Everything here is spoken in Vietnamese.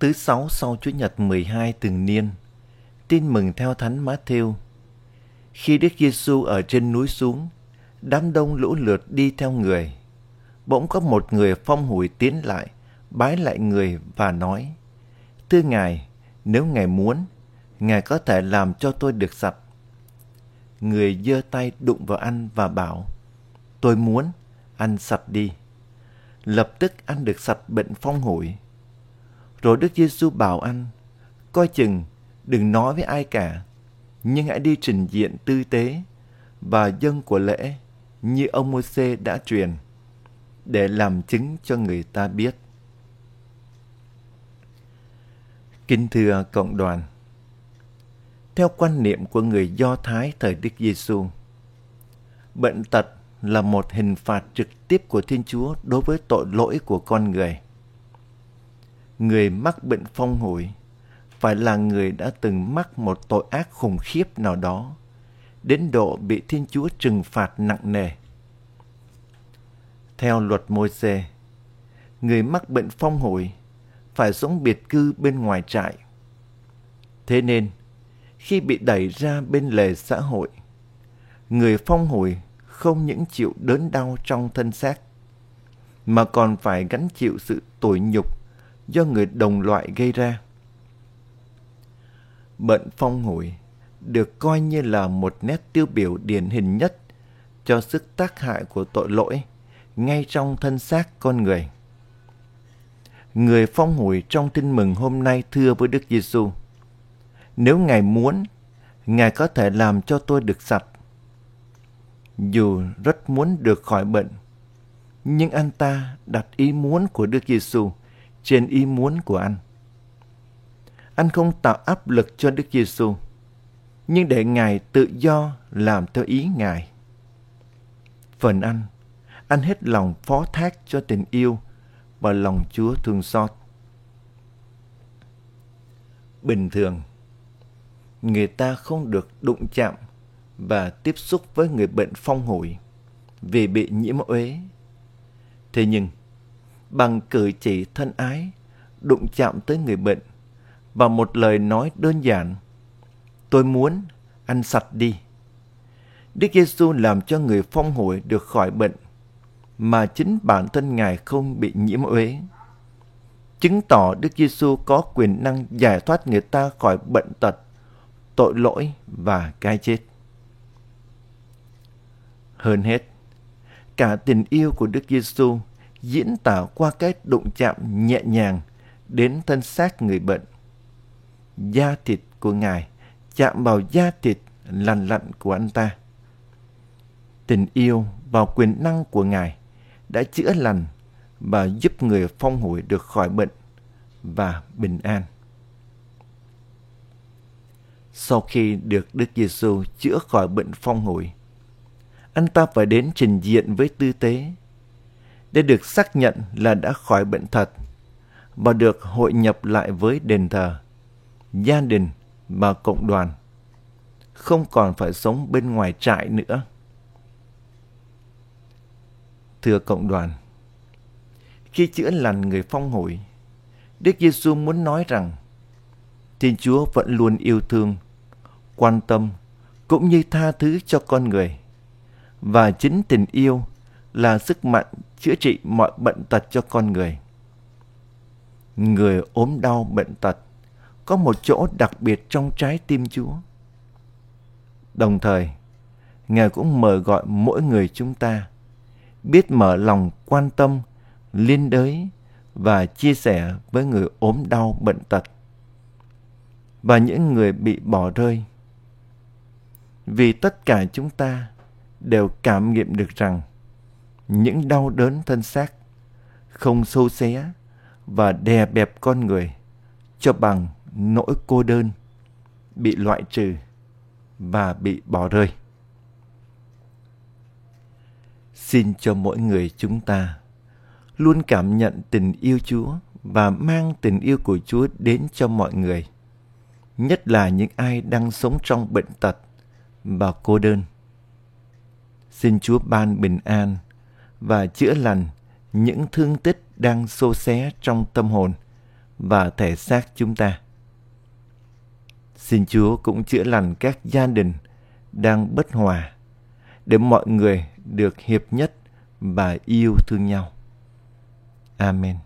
Thứ sáu sau Chúa Nhật 12 từng niên, tin mừng theo Thánh Matthew. Khi Đức Giêsu ở trên núi xuống, đám đông lũ lượt đi theo người. Bỗng có một người phong hủi tiến lại, bái lại người và nói, Thưa Ngài, nếu Ngài muốn, Ngài có thể làm cho tôi được sạch. Người giơ tay đụng vào anh và bảo, Tôi muốn, anh sạch đi. Lập tức anh được sạch bệnh phong hủi. Rồi Đức Giêsu bảo anh, coi chừng, đừng nói với ai cả, nhưng hãy đi trình diện tư tế và dân của lễ như ông Môsê đã truyền để làm chứng cho người ta biết. Kính thưa cộng đoàn, theo quan niệm của người Do Thái thời Đức Giêsu, bệnh tật là một hình phạt trực tiếp của Thiên Chúa đối với tội lỗi của con người. Người mắc bệnh phong hủi phải là người đã từng mắc một tội ác khủng khiếp nào đó, đến độ bị Thiên Chúa trừng phạt nặng nề. Theo luật môi xê, người mắc bệnh phong hủi phải sống biệt cư bên ngoài trại. Thế nên, khi bị đẩy ra bên lề xã hội, người phong hủi không những chịu đớn đau trong thân xác, mà còn phải gánh chịu sự tủi nhục do người đồng loại gây ra. Bệnh phong hủi được coi như là một nét tiêu biểu điển hình nhất cho sức tác hại của tội lỗi ngay trong thân xác con người. Người phong hủi trong tin mừng hôm nay thưa với Đức Giêsu: Nếu Ngài muốn, Ngài có thể làm cho tôi được sạch. Dù rất muốn được khỏi bệnh, nhưng anh ta đặt ý muốn của Đức Giêsu trên ý muốn của anh. Anh không tạo áp lực cho Đức Giêsu, nhưng để Ngài tự do làm theo ý Ngài. Phần anh, anh hết lòng phó thác cho tình yêu và lòng Chúa thương xót. Bình thường, người ta không được đụng chạm và tiếp xúc với người bệnh phong hủi vì bị nhiễm uế. Thế nhưng, bằng cử chỉ thân ái, đụng chạm tới người bệnh và một lời nói đơn giản, tôi muốn ăn sạch đi. Đức Giêsu làm cho người phong hủi được khỏi bệnh mà chính bản thân Ngài không bị nhiễm uế. Chứng tỏ Đức Giêsu có quyền năng giải thoát người ta khỏi bệnh tật, tội lỗi và cái chết. Hơn hết, cả tình yêu của Đức Giêsu diễn tả qua cái đụng chạm nhẹ nhàng đến thân xác người bệnh. Da thịt của Ngài chạm vào da thịt lành lặn của anh ta. Tình yêu và quyền năng của Ngài đã chữa lành và giúp người phong hồi được khỏi bệnh và bình an. Sau khi được Đức Giêsu chữa khỏi bệnh phong hồi, anh ta phải đến trình diện với tư tế để được xác nhận là đã khỏi bệnh thật và được hội nhập lại với đền thờ, gia đình và cộng đoàn. Không còn phải sống bên ngoài trại nữa. Thưa cộng đoàn, khi chữa lành người phong hủi, Đức Giêsu muốn nói rằng Thiên Chúa vẫn luôn yêu thương, quan tâm cũng như tha thứ cho con người. Và chính tình yêu là sức mạnh chữa trị mọi bệnh tật cho con người. Người ốm đau bệnh tật có một chỗ đặc biệt trong trái tim Chúa. Đồng thời, Ngài cũng mời gọi mỗi người chúng ta biết mở lòng quan tâm, liên đới và chia sẻ với người ốm đau bệnh tật và những người bị bỏ rơi. Vì tất cả chúng ta đều cảm nghiệm được rằng những đau đớn thân xác không sâu xé và đè bẹp con người cho bằng nỗi cô đơn, bị loại trừ và bị bỏ rơi. Xin cho mỗi người chúng ta luôn cảm nhận tình yêu Chúa và mang tình yêu của Chúa đến cho mọi người, nhất là những ai đang sống trong bệnh tật và cô đơn. Xin Chúa ban bình an và chữa lành những thương tích đang xô xé trong tâm hồn và thể xác chúng ta. Xin Chúa cũng chữa lành các gia đình đang bất hòa, để mọi người được hiệp nhất và yêu thương nhau. Amen.